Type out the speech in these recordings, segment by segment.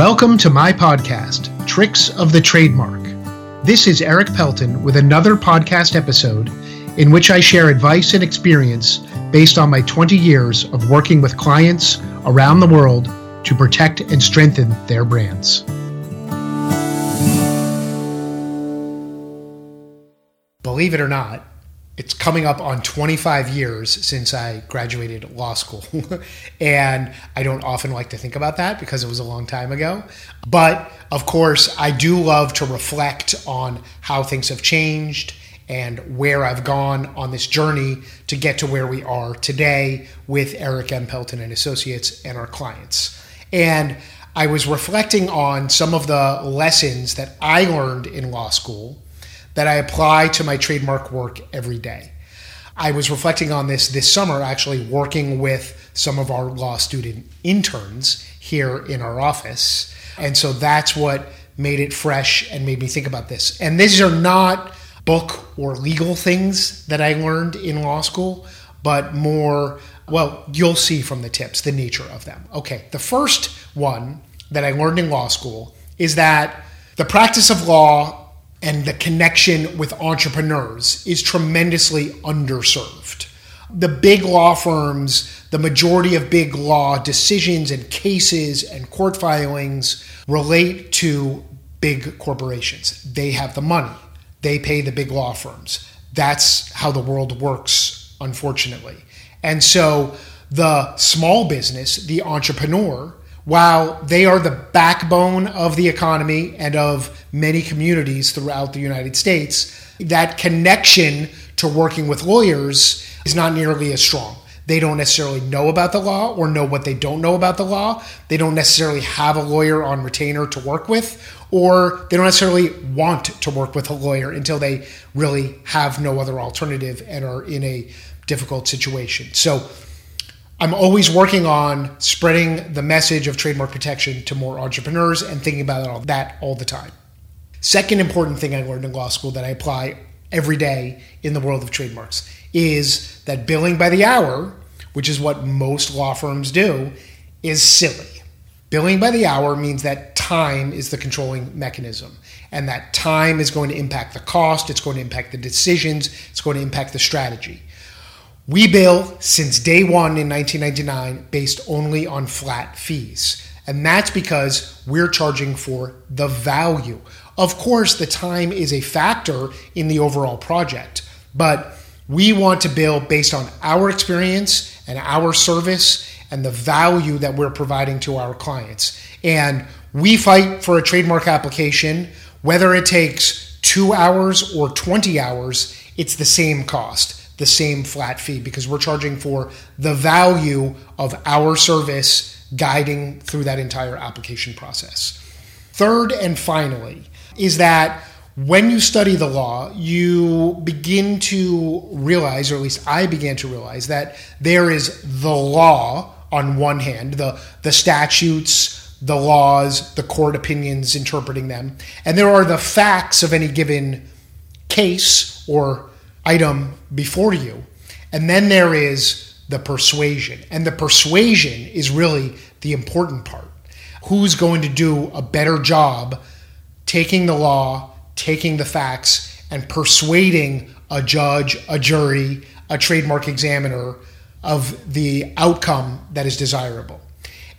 Welcome to my podcast, Tricks of the Trademark. This is Erik Pelton with another podcast episode in which I share advice and experience based on my 20 years of working with clients around the world to protect and strengthen their brands. Believe it or not, it's coming up on 25 years since I graduated law school. and I don't often like to think about that because it was a long time ago. But of course, I do love to reflect on how things have changed and where I've gone on this journey to get to where we are today with Erik M. Pelton and Associates and our clients. And I was reflecting on some of the lessons that I learned in law school that I apply to my trademark work every day. I was reflecting on this this summer, actually working with some of our law student interns here in our office. And so that's what made it fresh and made me think about this. And these are not book or legal things that I learned in law school, but more, well, you'll see from the tips the nature of them. Okay, the first one that I learned in law school is that the practice of law and the connection with entrepreneurs is tremendously underserved. The big law firms, the majority of big law decisions and cases and court filings relate to big corporations. They have the money, they pay the big law firms. That's how the world works, unfortunately. And so the small business, the entrepreneur, while they are the backbone of the economy and of many communities throughout the United States, that connection to working with lawyers is not nearly as strong. They don't necessarily know about the law or know what they don't know about the law. They don't necessarily have a lawyer on retainer to work with, or they don't necessarily want to work with a lawyer until they really have no other alternative and are in a difficult situation. So, I'm always working on spreading the message of trademark protection to more entrepreneurs and thinking about all that all the time. Second important thing I learned in law school that I apply every day in the world of trademarks is that billing by the hour, which is what most law firms do, is silly. Billing by the hour means that time is the controlling mechanism, and that time is going to impact the cost, it's going to impact the decisions, it's going to impact the strategy. We bill since day one in 1999 based only on flat fees. And that's because we're charging for the value. Of course, the time is a factor in the overall project, but we want to bill based on our experience and our service and the value that we're providing to our clients. And we fight for a trademark application, whether it takes two hours or 20 hours, it's the same cost the same flat fee because we're charging for the value of our service guiding through that entire application process. Third and finally, is that when you study the law, you begin to realize, or at least I began to realize, that there is the law on one hand, the, the statutes, the laws, the court opinions interpreting them, and there are the facts of any given case or item before you. And then there is the persuasion. And the persuasion is really the important part. Who's going to do a better job taking the law, taking the facts, and persuading a judge, a jury, a trademark examiner of the outcome that is desirable?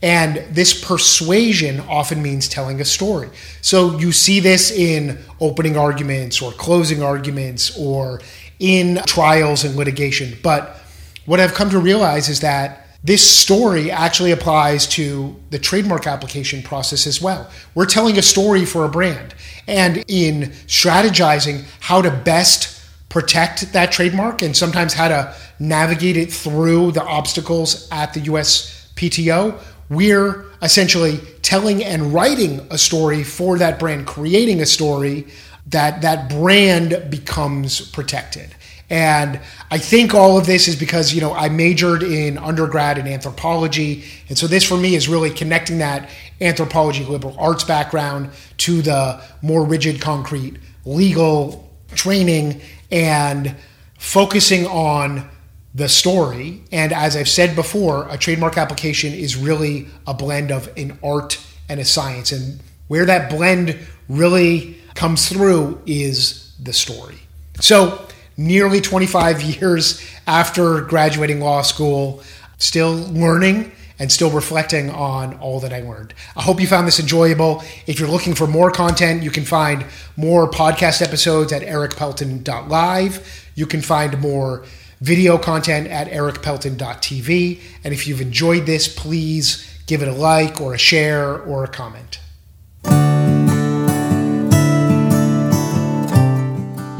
And this persuasion often means telling a story. So you see this in opening arguments or closing arguments or in trials and litigation. But what I've come to realize is that this story actually applies to the trademark application process as well. We're telling a story for a brand. And in strategizing how to best protect that trademark and sometimes how to navigate it through the obstacles at the USPTO, we're essentially telling and writing a story for that brand, creating a story that that brand becomes protected. And I think all of this is because, you know, I majored in undergrad in anthropology. And so this for me is really connecting that anthropology liberal arts background to the more rigid, concrete legal training and focusing on the story. And as I've said before, a trademark application is really a blend of an art and a science. And where that blend really comes through is the story. So, nearly 25 years after graduating law school, still learning and still reflecting on all that I learned. I hope you found this enjoyable. If you're looking for more content, you can find more podcast episodes at erikpelton.live. You can find more video content at erikpelton.tv. And if you've enjoyed this, please give it a like or a share or a comment.